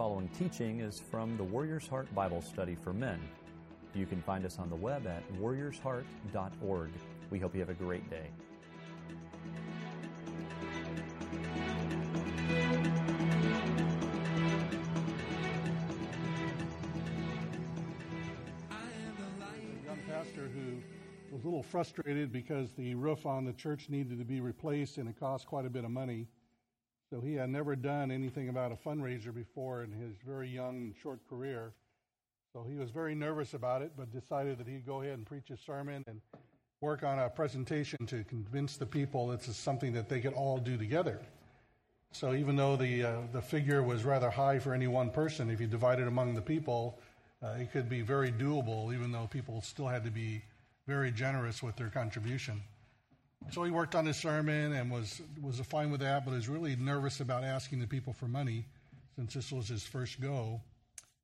following teaching is from the Warrior's Heart Bible Study for Men. You can find us on the web at warriorsheart.org. We hope you have a great day. Young pastor who was a little frustrated because the roof on the church needed to be replaced and it cost quite a bit of money. So he had never done anything about a fundraiser before in his very young short career. So he was very nervous about it, but decided that he'd go ahead and preach a sermon and work on a presentation to convince the people this is something that they could all do together. So even though the uh, the figure was rather high for any one person, if you divide it among the people, uh, it could be very doable. Even though people still had to be very generous with their contribution. So he worked on his sermon and was was fine with that, but was really nervous about asking the people for money since this was his first go.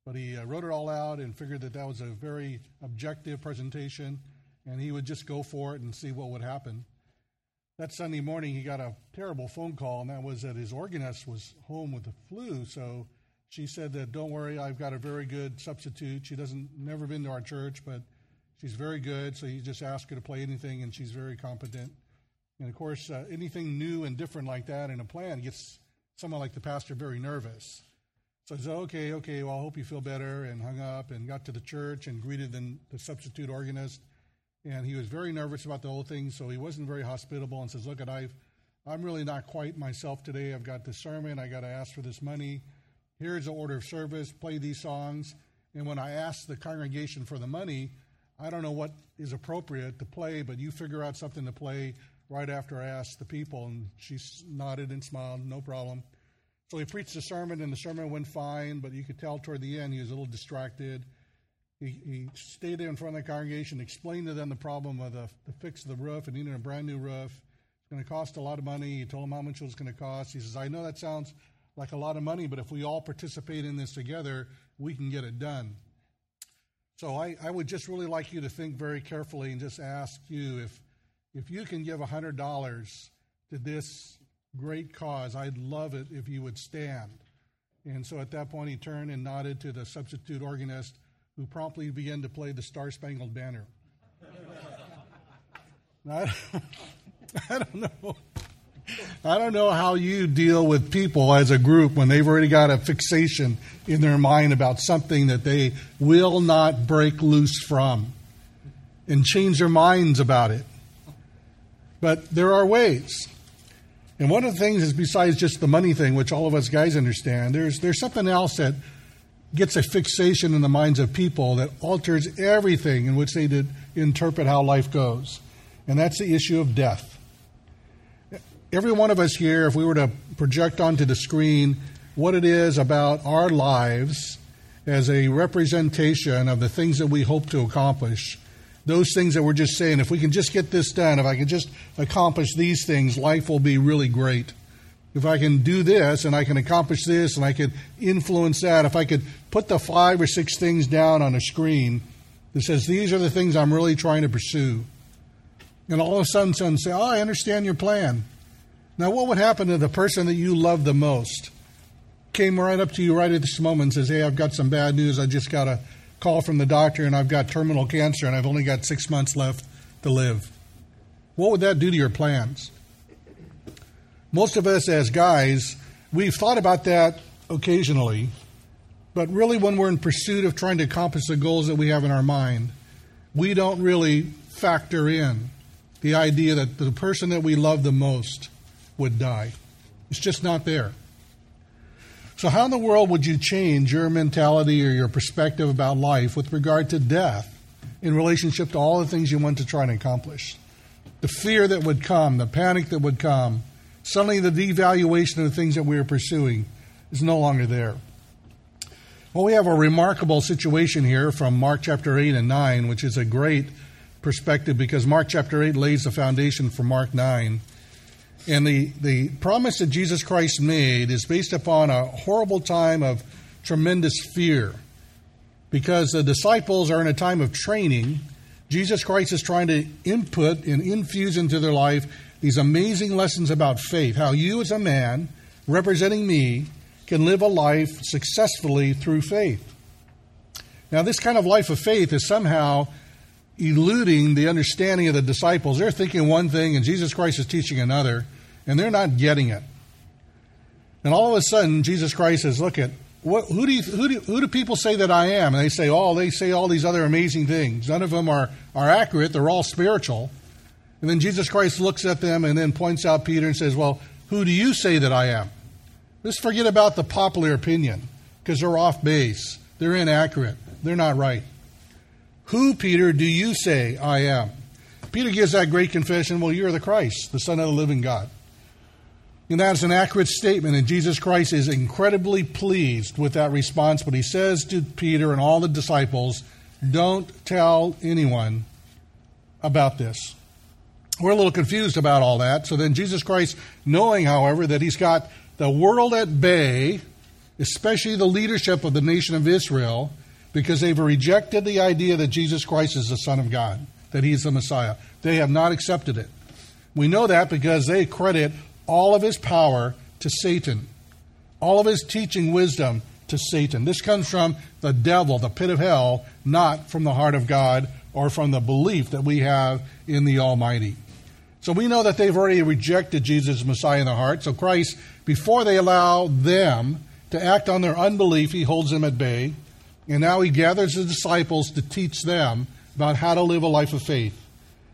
But he uh, wrote it all out and figured that that was a very objective presentation, and he would just go for it and see what would happen. That Sunday morning, he got a terrible phone call, and that was that his organist was home with the flu. So she said that, "Don't worry, I've got a very good substitute. She doesn't never been to our church, but she's very good. So you just ask her to play anything, and she's very competent." And of course, uh, anything new and different like that in a plan gets someone like the pastor very nervous. So I said, okay, okay, well, I hope you feel better, and hung up and got to the church and greeted the, the substitute organist. And he was very nervous about the whole thing, so he wasn't very hospitable and says, look, at I've, I'm really not quite myself today. I've got this sermon. I got to ask for this money. Here's the order of service. Play these songs. And when I ask the congregation for the money, I don't know what is appropriate to play, but you figure out something to play right after I asked the people. And she nodded and smiled, no problem. So he preached the sermon, and the sermon went fine, but you could tell toward the end he was a little distracted. He, he stayed there in front of the congregation, explained to them the problem of the, the fix of the roof and needing a brand new roof. It's going to cost a lot of money. He told them how much it was going to cost. He says, I know that sounds like a lot of money, but if we all participate in this together, we can get it done. So I, I would just really like you to think very carefully and just ask you if, if you can give $100 to this great cause, I'd love it if you would stand. And so at that point, he turned and nodded to the substitute organist, who promptly began to play the Star Spangled Banner. I, I don't know. I don't know how you deal with people as a group when they've already got a fixation in their mind about something that they will not break loose from and change their minds about it. But there are ways. And one of the things is besides just the money thing, which all of us guys understand, there's there's something else that gets a fixation in the minds of people that alters everything in which they interpret how life goes. And that's the issue of death. Every one of us here, if we were to project onto the screen what it is about our lives as a representation of the things that we hope to accomplish, those things that we're just saying, if we can just get this done, if I can just accomplish these things, life will be really great. If I can do this and I can accomplish this and I can influence that, if I could put the five or six things down on a screen that says, these are the things I'm really trying to pursue. And all of a sudden, someone say, Oh, I understand your plan. Now, what would happen to the person that you love the most? Came right up to you right at this moment and says, Hey, I've got some bad news. I just got a call from the doctor and I've got terminal cancer and I've only got six months left to live. What would that do to your plans? Most of us as guys, we've thought about that occasionally, but really when we're in pursuit of trying to accomplish the goals that we have in our mind, we don't really factor in the idea that the person that we love the most would die. It's just not there. So, how in the world would you change your mentality or your perspective about life with regard to death in relationship to all the things you want to try and accomplish? The fear that would come, the panic that would come, suddenly the devaluation of the things that we are pursuing is no longer there. Well, we have a remarkable situation here from Mark chapter 8 and 9, which is a great perspective because Mark chapter 8 lays the foundation for Mark 9. And the, the promise that Jesus Christ made is based upon a horrible time of tremendous fear. Because the disciples are in a time of training, Jesus Christ is trying to input and infuse into their life these amazing lessons about faith. How you, as a man, representing me, can live a life successfully through faith. Now, this kind of life of faith is somehow eluding the understanding of the disciples. They're thinking one thing and Jesus Christ is teaching another, and they're not getting it. And all of a sudden, Jesus Christ says, Look at what, who, do you, who, do, who do people say that I am? And they say, Oh, they say all these other amazing things. None of them are, are accurate, they're all spiritual. And then Jesus Christ looks at them and then points out Peter and says, Well, who do you say that I am? Let's forget about the popular opinion because they're off base, they're inaccurate, they're not right. Who, Peter, do you say I am? Peter gives that great confession Well, you're the Christ, the Son of the living God. And that is an accurate statement, and Jesus Christ is incredibly pleased with that response. But he says to Peter and all the disciples, Don't tell anyone about this. We're a little confused about all that. So then, Jesus Christ, knowing, however, that he's got the world at bay, especially the leadership of the nation of Israel, because they've rejected the idea that Jesus Christ is the Son of God, that he's the Messiah. They have not accepted it. We know that because they credit all of his power to Satan, all of his teaching wisdom to Satan. This comes from the devil, the pit of hell, not from the heart of God or from the belief that we have in the Almighty. So we know that they've already rejected Jesus Messiah in their heart. So Christ, before they allow them to act on their unbelief, he holds them at bay. And now he gathers the disciples to teach them about how to live a life of faith.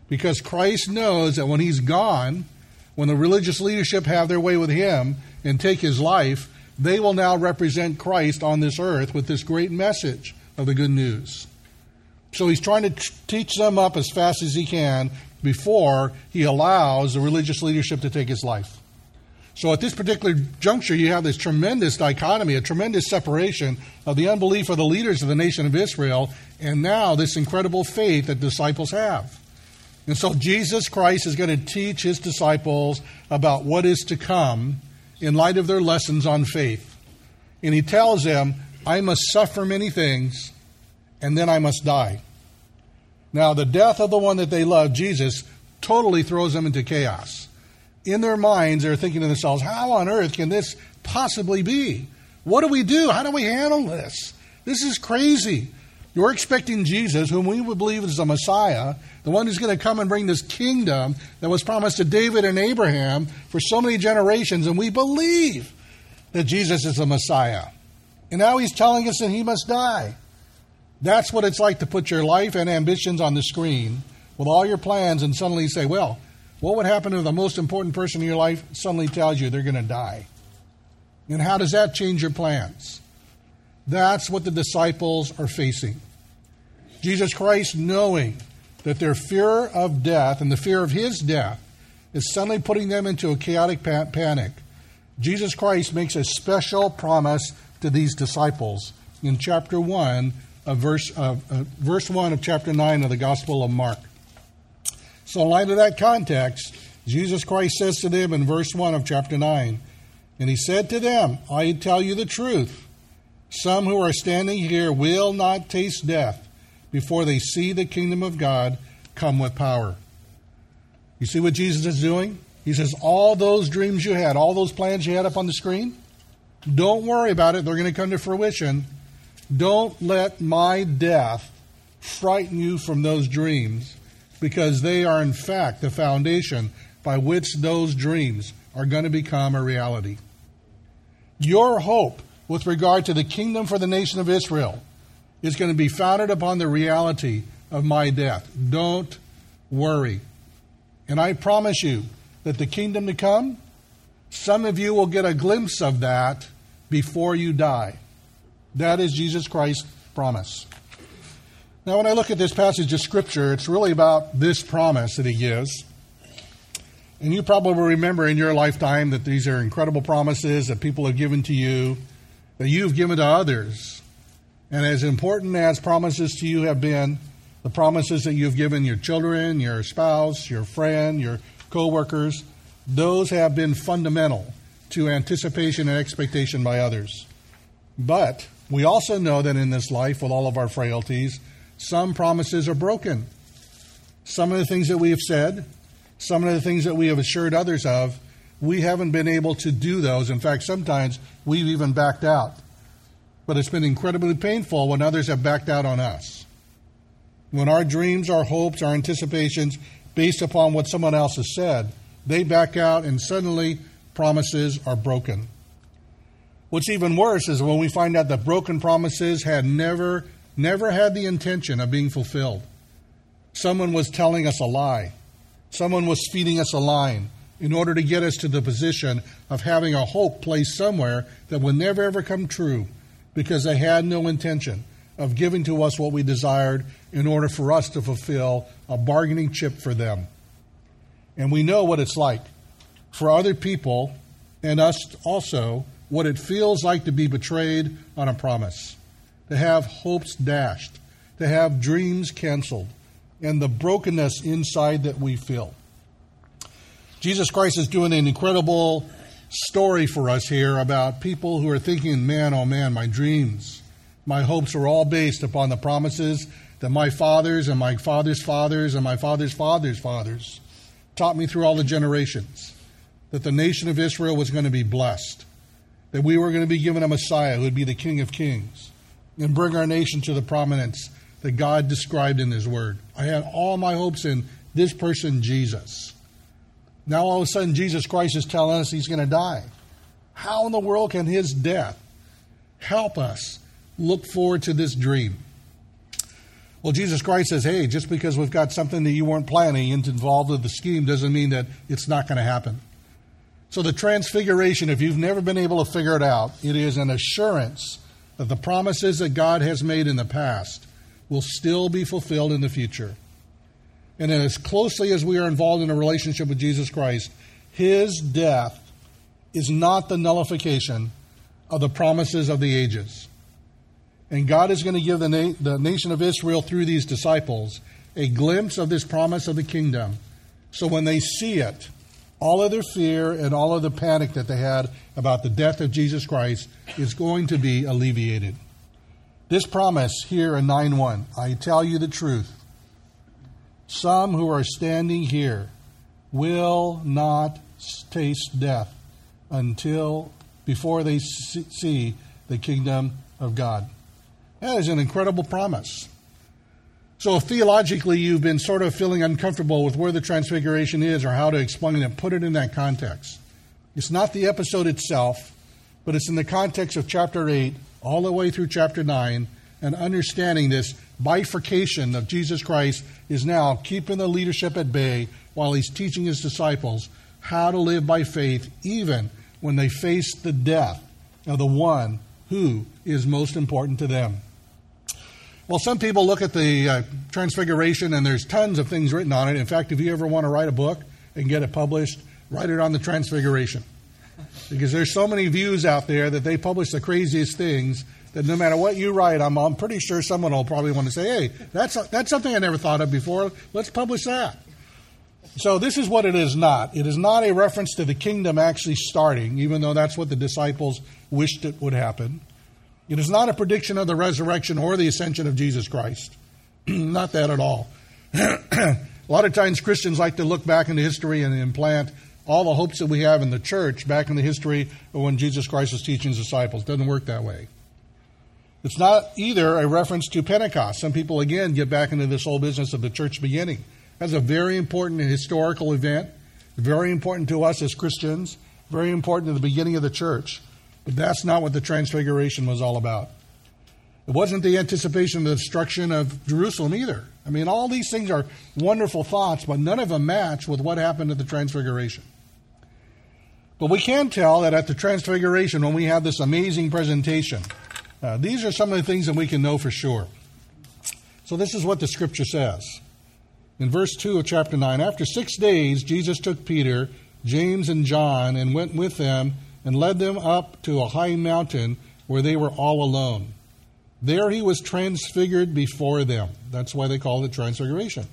Because Christ knows that when he's gone, when the religious leadership have their way with him and take his life, they will now represent Christ on this earth with this great message of the good news. So he's trying to t- teach them up as fast as he can before he allows the religious leadership to take his life. So at this particular juncture, you have this tremendous dichotomy, a tremendous separation of the unbelief of the leaders of the nation of Israel, and now this incredible faith that disciples have. And so Jesus Christ is going to teach his disciples about what is to come in light of their lessons on faith. And he tells them, I must suffer many things, and then I must die. Now, the death of the one that they love, Jesus, totally throws them into chaos. In their minds, they're thinking to themselves, how on earth can this possibly be? What do we do? How do we handle this? This is crazy. You're expecting Jesus, whom we would believe is the Messiah, the one who's going to come and bring this kingdom that was promised to David and Abraham for so many generations, and we believe that Jesus is the Messiah. And now he's telling us that he must die. That's what it's like to put your life and ambitions on the screen with all your plans and suddenly say, well, what would happen if the most important person in your life suddenly tells you they're going to die? And how does that change your plans? That's what the disciples are facing. Jesus Christ, knowing that their fear of death and the fear of his death is suddenly putting them into a chaotic panic, Jesus Christ makes a special promise to these disciples in chapter 1 of verse, uh, verse 1 of chapter 9 of the Gospel of Mark. So, in light of that context, Jesus Christ says to them in verse 1 of chapter 9, And he said to them, I tell you the truth. Some who are standing here will not taste death before they see the kingdom of God come with power. You see what Jesus is doing? He says, All those dreams you had, all those plans you had up on the screen, don't worry about it. They're going to come to fruition. Don't let my death frighten you from those dreams because they are, in fact, the foundation by which those dreams are going to become a reality. Your hope with regard to the kingdom for the nation of Israel is going to be founded upon the reality of my death. Don't worry. And I promise you that the kingdom to come, some of you will get a glimpse of that before you die. That is Jesus Christ's promise. Now, when I look at this passage of Scripture, it's really about this promise that he gives. And you probably remember in your lifetime that these are incredible promises that people have given to you, that you've given to others. And as important as promises to you have been, the promises that you've given your children, your spouse, your friend, your co-workers, those have been fundamental to anticipation and expectation by others. But we also know that in this life, with all of our frailties, some promises are broken. Some of the things that we have said, some of the things that we have assured others of, we haven't been able to do those. In fact, sometimes we've even backed out. But it's been incredibly painful when others have backed out on us. When our dreams, our hopes, our anticipations, based upon what someone else has said, they back out and suddenly promises are broken. What's even worse is when we find out that broken promises had never, never had the intention of being fulfilled. Someone was telling us a lie. Someone was feeding us a line in order to get us to the position of having a hope placed somewhere that would never ever come true because they had no intention of giving to us what we desired in order for us to fulfill a bargaining chip for them. And we know what it's like for other people and us also what it feels like to be betrayed on a promise, to have hopes dashed, to have dreams canceled, and the brokenness inside that we feel. Jesus Christ is doing an incredible story for us here about people who are thinking, man, oh man, my dreams, my hopes are all based upon the promises that my fathers and my father's fathers and my father's father's fathers taught me through all the generations that the nation of Israel was going to be blessed that we were going to be given a Messiah who would be the King of Kings and bring our nation to the prominence that God described in His Word. I had all my hopes in this person, Jesus. Now, all of a sudden, Jesus Christ is telling us He's going to die. How in the world can His death help us look forward to this dream? Well, Jesus Christ says, hey, just because we've got something that you weren't planning and involved with the scheme doesn't mean that it's not going to happen. So, the transfiguration, if you've never been able to figure it out, it is an assurance that the promises that God has made in the past will still be fulfilled in the future. And as closely as we are involved in a relationship with Jesus Christ, his death is not the nullification of the promises of the ages. And God is going to give the, na- the nation of Israel, through these disciples, a glimpse of this promise of the kingdom. So when they see it, all of their fear and all of the panic that they had about the death of Jesus Christ is going to be alleviated. This promise here in 9 1 I tell you the truth. Some who are standing here will not taste death until before they see the kingdom of God. That is an incredible promise. So, if theologically you've been sort of feeling uncomfortable with where the transfiguration is or how to explain it, put it in that context. It's not the episode itself, but it's in the context of chapter 8 all the way through chapter 9 and understanding this bifurcation of Jesus Christ is now keeping the leadership at bay while he's teaching his disciples how to live by faith even when they face the death of the one who is most important to them. Well, some people look at the uh, Transfiguration and there's tons of things written on it. In fact, if you ever want to write a book and get it published, write it on the Transfiguration. Because there's so many views out there that they publish the craziest things that no matter what you write, I'm, I'm pretty sure someone will probably want to say, hey, that's, a, that's something I never thought of before. Let's publish that. So, this is what it is not. It is not a reference to the kingdom actually starting, even though that's what the disciples wished it would happen. It is not a prediction of the resurrection or the ascension of Jesus Christ. not that at all. a lot of times Christians like to look back into history and implant all the hopes that we have in the church back in the history of when Jesus Christ was teaching his disciples. It doesn't work that way. It's not either a reference to Pentecost. Some people, again, get back into this whole business of the church beginning. That's a very important historical event, very important to us as Christians, very important to the beginning of the church. But that's not what the Transfiguration was all about. It wasn't the anticipation of the destruction of Jerusalem either. I mean, all these things are wonderful thoughts, but none of them match with what happened at the Transfiguration. But we can tell that at the Transfiguration, when we have this amazing presentation, uh, these are some of the things that we can know for sure. So, this is what the scripture says. In verse 2 of chapter 9, after six days, Jesus took Peter, James, and John and went with them and led them up to a high mountain where they were all alone. There he was transfigured before them. That's why they call it transfiguration.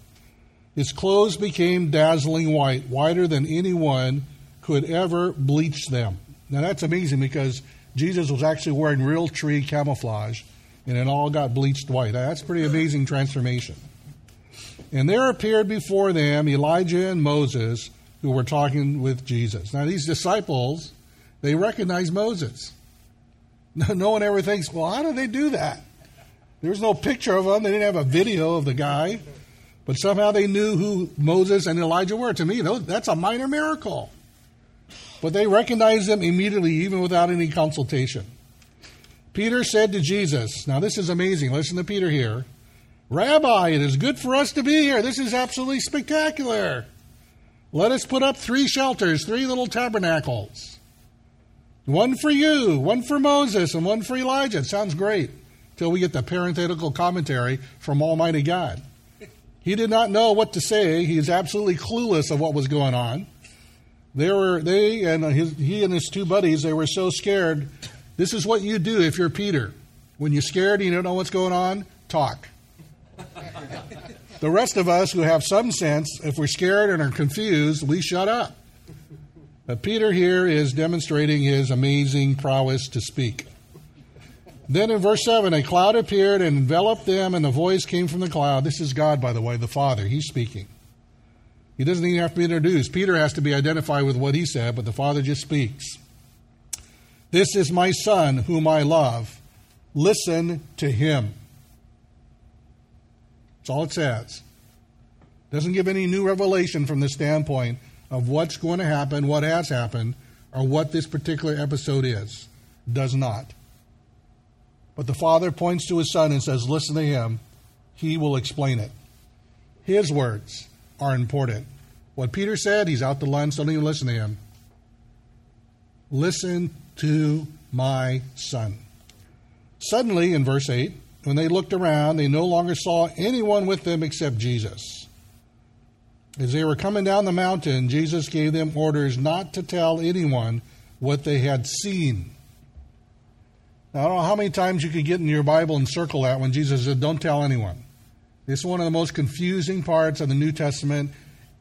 His clothes became dazzling white, whiter than anyone could ever bleach them. Now that's amazing because Jesus was actually wearing real tree camouflage and it all got bleached white. That's pretty amazing transformation. And there appeared before them Elijah and Moses who were talking with Jesus. Now, these disciples, they recognize Moses. No one ever thinks, well, how did they do that? There's no picture of them. They didn't have a video of the guy. But somehow they knew who Moses and Elijah were. To me, that's a minor miracle. But they recognized them immediately, even without any consultation. Peter said to Jesus, Now this is amazing. Listen to Peter here. Rabbi, it is good for us to be here. This is absolutely spectacular. Let us put up three shelters, three little tabernacles. One for you, one for Moses, and one for Elijah. It sounds great till we get the parenthetical commentary from Almighty God. He did not know what to say. He is absolutely clueless of what was going on. They were they and his, he and his two buddies. They were so scared. This is what you do if you're Peter. When you're scared and you don't know what's going on, talk. the rest of us who have some sense, if we're scared and are confused, we shut up. But Peter here is demonstrating his amazing prowess to speak. Then in verse 7, a cloud appeared and enveloped them, and a voice came from the cloud. This is God, by the way, the Father. He's speaking. He doesn't even have to be introduced. Peter has to be identified with what he said, but the Father just speaks. This is my Son, whom I love. Listen to him. That's all it says. Doesn't give any new revelation from the standpoint of what's going to happen, what has happened, or what this particular episode is. Does not. But the Father points to His Son and says, Listen to Him. He will explain it. His words are important. What Peter said, he's out to lunch, don't even listen to him. Listen to my son. Suddenly, in verse 8, when they looked around, they no longer saw anyone with them except Jesus. As they were coming down the mountain, Jesus gave them orders not to tell anyone what they had seen. Now, I don't know how many times you could get in your Bible and circle that when Jesus said, Don't tell anyone. Is one of the most confusing parts of the New Testament,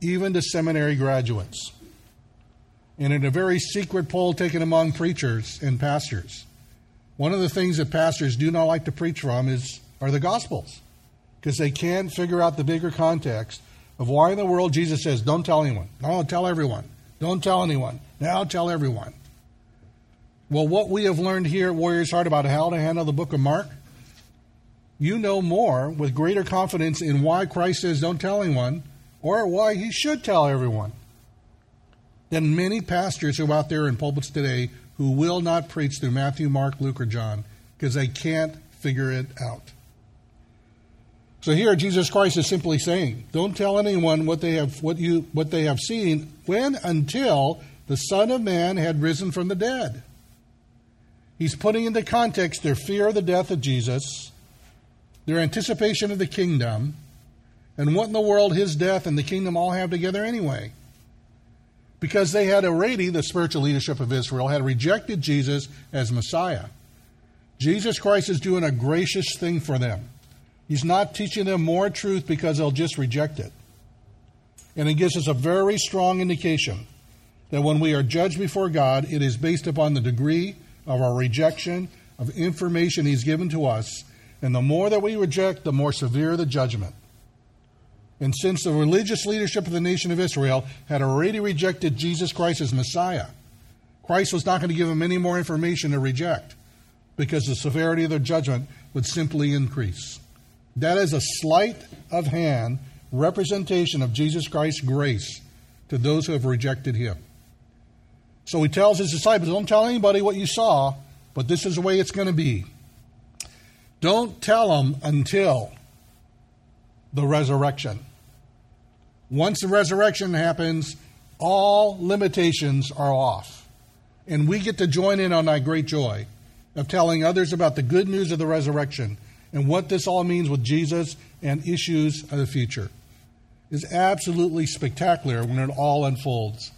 even to seminary graduates. And in a very secret poll taken among preachers and pastors, one of the things that pastors do not like to preach from is are the Gospels, because they can't figure out the bigger context of why in the world Jesus says, "Don't tell anyone." No, tell everyone. Don't tell anyone. Now tell everyone. Well, what we have learned here at Warriors Heart about how to handle the book of Mark, you know more with greater confidence in why Christ says don't tell anyone or why he should tell everyone than many pastors who are out there in pulpits today who will not preach through Matthew, Mark, Luke, or John because they can't figure it out. So here Jesus Christ is simply saying, don't tell anyone what they have what you what they have seen when until the Son of Man had risen from the dead. He's putting into context their fear of the death of Jesus, their anticipation of the kingdom, and what in the world his death and the kingdom all have together anyway. Because they had already, the spiritual leadership of Israel, had rejected Jesus as Messiah. Jesus Christ is doing a gracious thing for them. He's not teaching them more truth because they'll just reject it. And it gives us a very strong indication that when we are judged before God, it is based upon the degree of our rejection of information He's given to us. And the more that we reject, the more severe the judgment. And since the religious leadership of the nation of Israel had already rejected Jesus Christ as Messiah, Christ was not going to give them any more information to reject because the severity of their judgment would simply increase. That is a sleight of hand representation of Jesus Christ's grace to those who have rejected him. So he tells his disciples, Don't tell anybody what you saw, but this is the way it's going to be. Don't tell them until the resurrection. Once the resurrection happens, all limitations are off. And we get to join in on that great joy of telling others about the good news of the resurrection and what this all means with Jesus and issues of the future. Is absolutely spectacular when it all unfolds.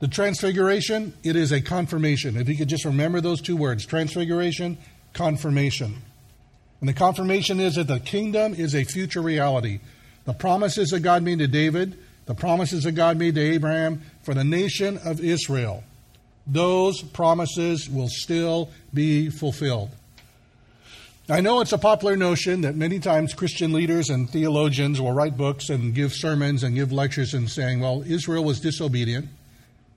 The transfiguration, it is a confirmation. If you could just remember those two words transfiguration, confirmation. And the confirmation is that the kingdom is a future reality. The promises that God made to David, the promises that God made to Abraham for the nation of Israel, those promises will still be fulfilled. I know it's a popular notion that many times Christian leaders and theologians will write books and give sermons and give lectures and saying, well, Israel was disobedient,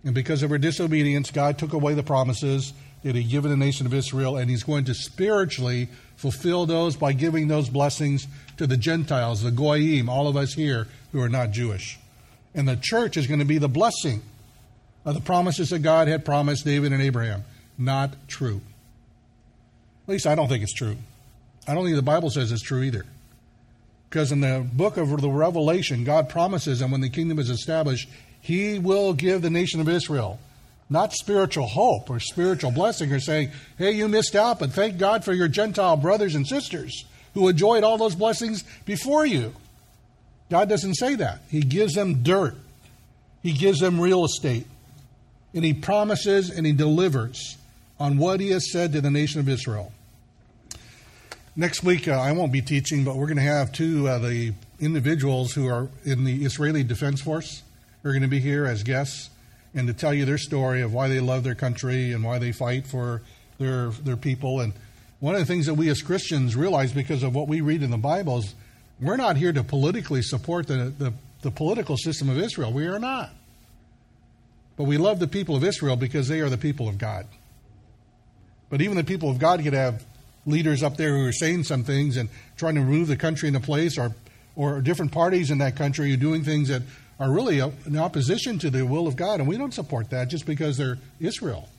and because of her disobedience, God took away the promises that He'd given the nation of Israel, and He's going to spiritually fulfill those by giving those blessings to the Gentiles, the Goyim, all of us here who are not Jewish. And the church is going to be the blessing of the promises that God had promised David and Abraham. Not true. At least I don't think it's true. I don't think the Bible says it's true either. Because in the book of the Revelation, God promises and when the kingdom is established, He will give the nation of Israel not spiritual hope or spiritual blessing or saying, hey, you missed out, but thank God for your Gentile brothers and sisters who enjoyed all those blessings before you. God doesn't say that. He gives them dirt, He gives them real estate, and He promises and He delivers on what He has said to the nation of Israel. Next week, uh, I won't be teaching, but we're going to have two of uh, the individuals who are in the Israeli Defense Force. They're going to be here as guests and to tell you their story of why they love their country and why they fight for their, their people. And one of the things that we as Christians realize because of what we read in the Bible is we're not here to politically support the, the, the political system of Israel. We are not. But we love the people of Israel because they are the people of God. But even the people of God could have leaders up there who are saying some things and trying to move the country into place, or or different parties in that country who are doing things that are really in opposition to the will of God, and we don't support that just because they're Israel.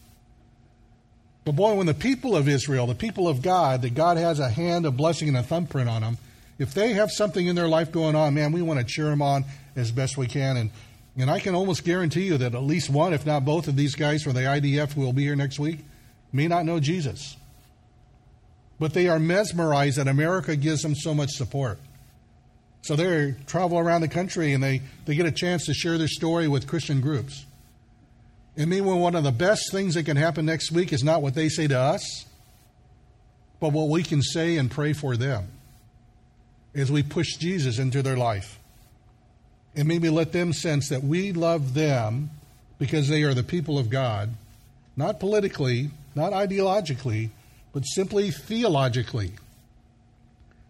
But boy, when the people of Israel, the people of God, that God has a hand of blessing and a thumbprint on them, if they have something in their life going on, man, we want to cheer them on as best we can. And and I can almost guarantee you that at least one, if not both of these guys from the IDF who will be here next week, may not know Jesus but they are mesmerized that America gives them so much support. So they travel around the country and they, they get a chance to share their story with Christian groups. And maybe one of the best things that can happen next week is not what they say to us, but what we can say and pray for them as we push Jesus into their life. And maybe let them sense that we love them because they are the people of God, not politically, not ideologically, but simply theologically.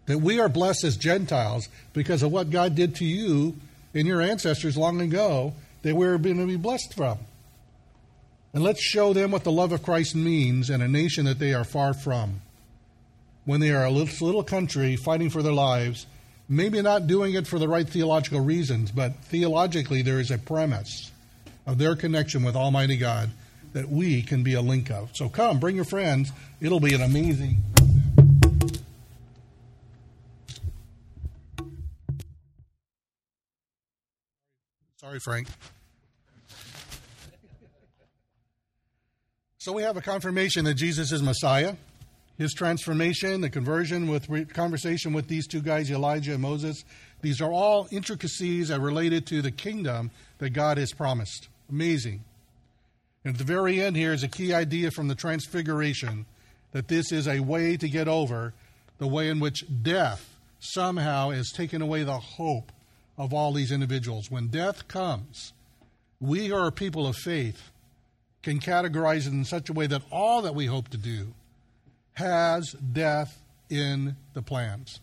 That we are blessed as Gentiles because of what God did to you and your ancestors long ago that we're going to be blessed from. And let's show them what the love of Christ means in a nation that they are far from. When they are a little, country fighting for their lives, maybe not doing it for the right theological reasons, but theologically there is a premise of their connection with Almighty God that we can be a link of. So come, bring your friends. It'll be an amazing. Sorry, Frank. So we have a confirmation that Jesus is Messiah. His transformation, the conversion with re- conversation with these two guys, Elijah and Moses, these are all intricacies that are related to the kingdom that God has promised. Amazing. And at the very end here is a key idea from the Transfiguration that this is a way to get over the way in which death somehow has taken away the hope of all these individuals. When death comes, we who are people of faith can categorize it in such a way that all that we hope to do has death in the plans.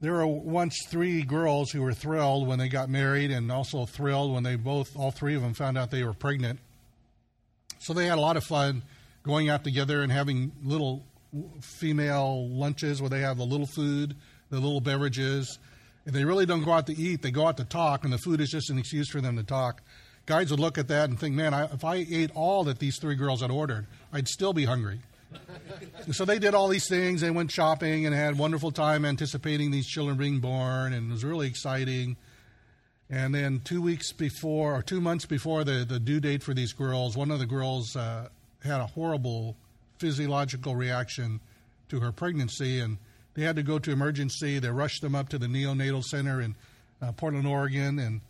There were once three girls who were thrilled when they got married and also thrilled when they both, all three of them, found out they were pregnant. So they had a lot of fun going out together and having little female lunches where they have the little food, the little beverages. They really don't go out to eat, they go out to talk, and the food is just an excuse for them to talk. Guys would look at that and think, man, I, if I ate all that these three girls had ordered, I'd still be hungry so they did all these things. They went shopping and had a wonderful time anticipating these children being born, and it was really exciting. And then two weeks before, or two months before the, the due date for these girls, one of the girls uh, had a horrible physiological reaction to her pregnancy, and they had to go to emergency. They rushed them up to the neonatal center in uh, Portland, Oregon, and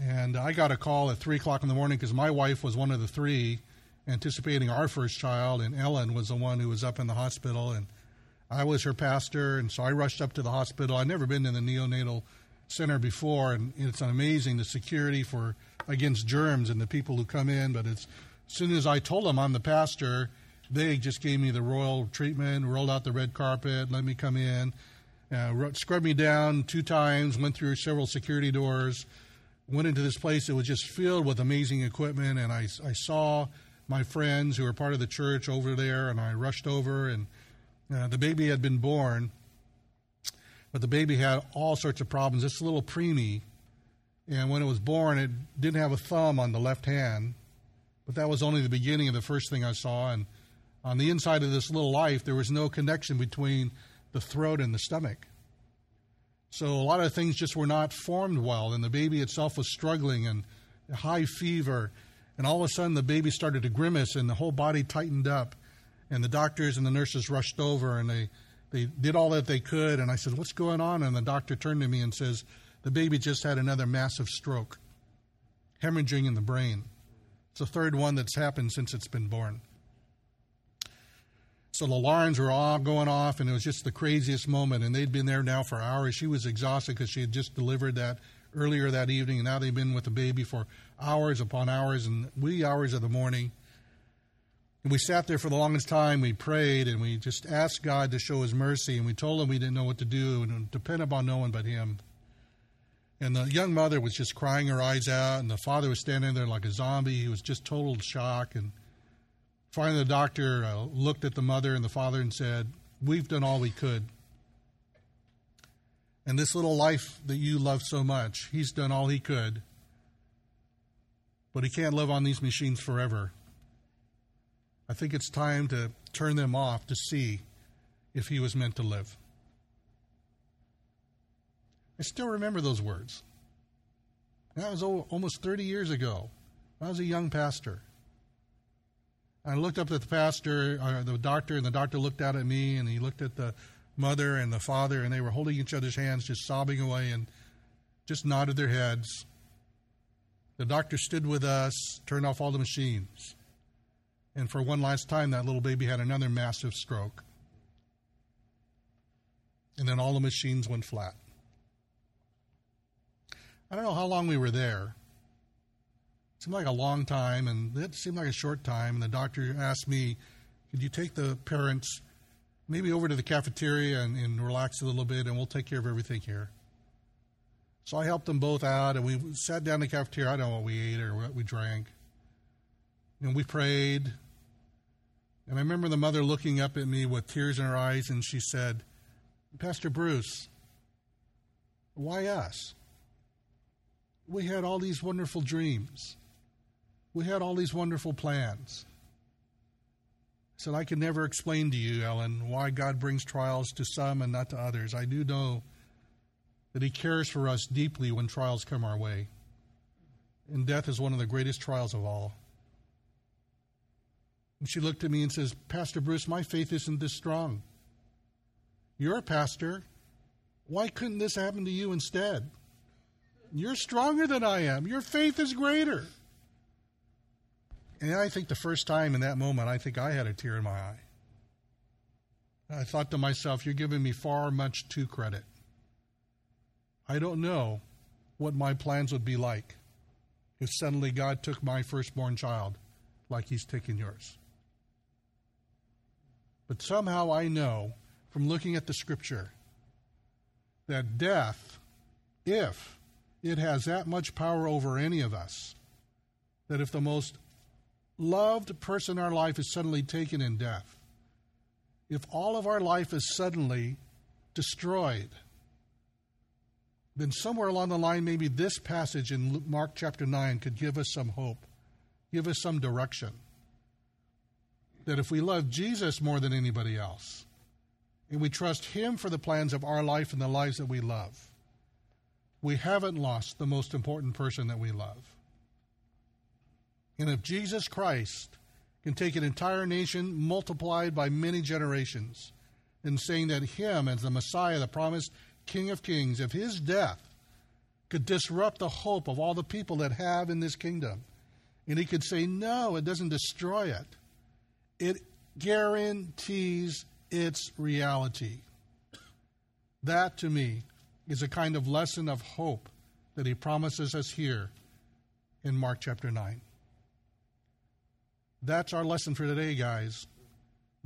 and I got a call at three o'clock in the morning because my wife was one of the three anticipating our first child, and Ellen was the one who was up in the hospital, and I was her pastor, and so I rushed up to the hospital. I'd never been in the neonatal center before, and it's amazing the security for against germs and the people who come in. But as soon as I told them I'm the pastor, they just gave me the royal treatment, rolled out the red carpet, let me come in, uh, scrubbed me down two times, went through several security doors, went into this place that was just filled with amazing equipment, and I, I saw my friends who were part of the church over there, and I rushed over, and uh, the baby had been born, but the baby had all sorts of problems. This little preemie, and when it was born, it didn't have a thumb on the left hand, but that was only the beginning of the first thing I saw, and on the inside of this little life, there was no connection between the throat and the stomach. So a lot of things just were not formed well, and the baby itself was struggling and high fever. And all of a sudden, the baby started to grimace, and the whole body tightened up. And the doctors and the nurses rushed over, and they, they did all that they could. And I said, What's going on? And the doctor turned to me and says, The baby just had another massive stroke, hemorrhaging in the brain. It's the third one that's happened since it's been born. So the alarms were all going off, and it was just the craziest moment. And they'd been there now for hours. She was exhausted because she had just delivered that earlier that evening, and now they've been with the baby for hours upon hours and wee hours of the morning. And we sat there for the longest time. We prayed and we just asked God to show His mercy. And we told Him we didn't know what to do and depend upon no one but Him. And the young mother was just crying her eyes out, and the father was standing there like a zombie. He was just total shock. And Finally, the doctor uh, looked at the mother and the father and said, We've done all we could. And this little life that you love so much, he's done all he could. But he can't live on these machines forever. I think it's time to turn them off to see if he was meant to live. I still remember those words. That was almost 30 years ago. I was a young pastor. I looked up at the pastor, uh, the doctor, and the doctor looked out at me, and he looked at the mother and the father, and they were holding each other's hands, just sobbing away, and just nodded their heads. The doctor stood with us, turned off all the machines. And for one last time, that little baby had another massive stroke. And then all the machines went flat. I don't know how long we were there seemed like a long time, and it seemed like a short time. And the doctor asked me, "Could you take the parents maybe over to the cafeteria and, and relax a little bit, and we'll take care of everything here?" So I helped them both out, and we sat down in the cafeteria. I don't know what we ate or what we drank. And we prayed. And I remember the mother looking up at me with tears in her eyes, and she said, Pastor Bruce, why us? We had all these wonderful dreams we had all these wonderful plans. I said, I can never explain to you, Ellen, why God brings trials to some and not to others. I do know that He cares for us deeply when trials come our way. And death is one of the greatest trials of all. And she looked at me and says, Pastor Bruce, my faith isn't this strong. You're a pastor. Why couldn't this happen to you instead? You're stronger than I am. Your faith is greater. And I think the first time in that moment, I think I had a tear in my eye. I thought to myself, you're giving me far much too credit. I don't know what my plans would be like if suddenly God took my firstborn child like he's taken yours. But somehow I know from looking at the scripture that death, if it has that much power over any of us, that if the most loved person in our life is suddenly taken in death, if all of our life is suddenly destroyed, then somewhere along the line, maybe this passage in Mark chapter 9 could give us some hope, give us some direction. That if we love Jesus more than anybody else, and we trust Him for the plans of our life and the lives that we love, we haven't lost the most important person that we love. And if Jesus Christ can take an entire nation multiplied by many generations, and saying that Him as the Messiah, the promised King of Kings, if His death could disrupt the hope of all the people that have in this kingdom, and He could say, No, it doesn't destroy it, it guarantees its reality. That to me is a kind of lesson of hope that He promises us here in Mark chapter 9. That's our lesson for today, guys.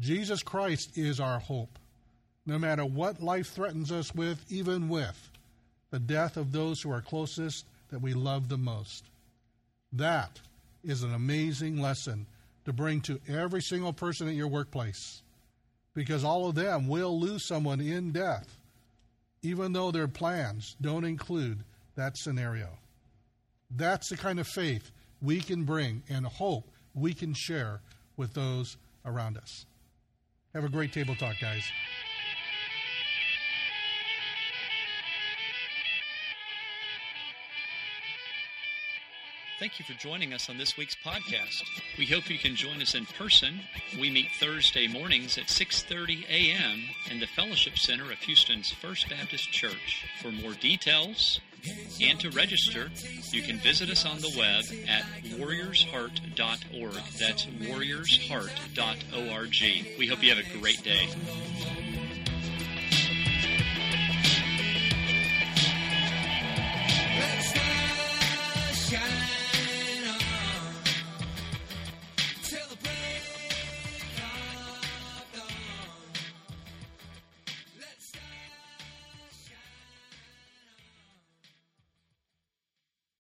Jesus Christ is our hope. No matter what life threatens us with, even with the death of those who are closest that we love the most. That is an amazing lesson to bring to every single person at your workplace because all of them will lose someone in death, even though their plans don't include that scenario. That's the kind of faith we can bring and hope we can share with those around us. Have a great table talk, guys. Thank you for joining us on this week's podcast. We hope you can join us in person. We meet Thursday mornings at 6:30 a.m. in the Fellowship Center of Houston's First Baptist Church. For more details and to register, you can visit us on the web at warriorsheart.org. That's warriorsheart.org. We hope you have a great day.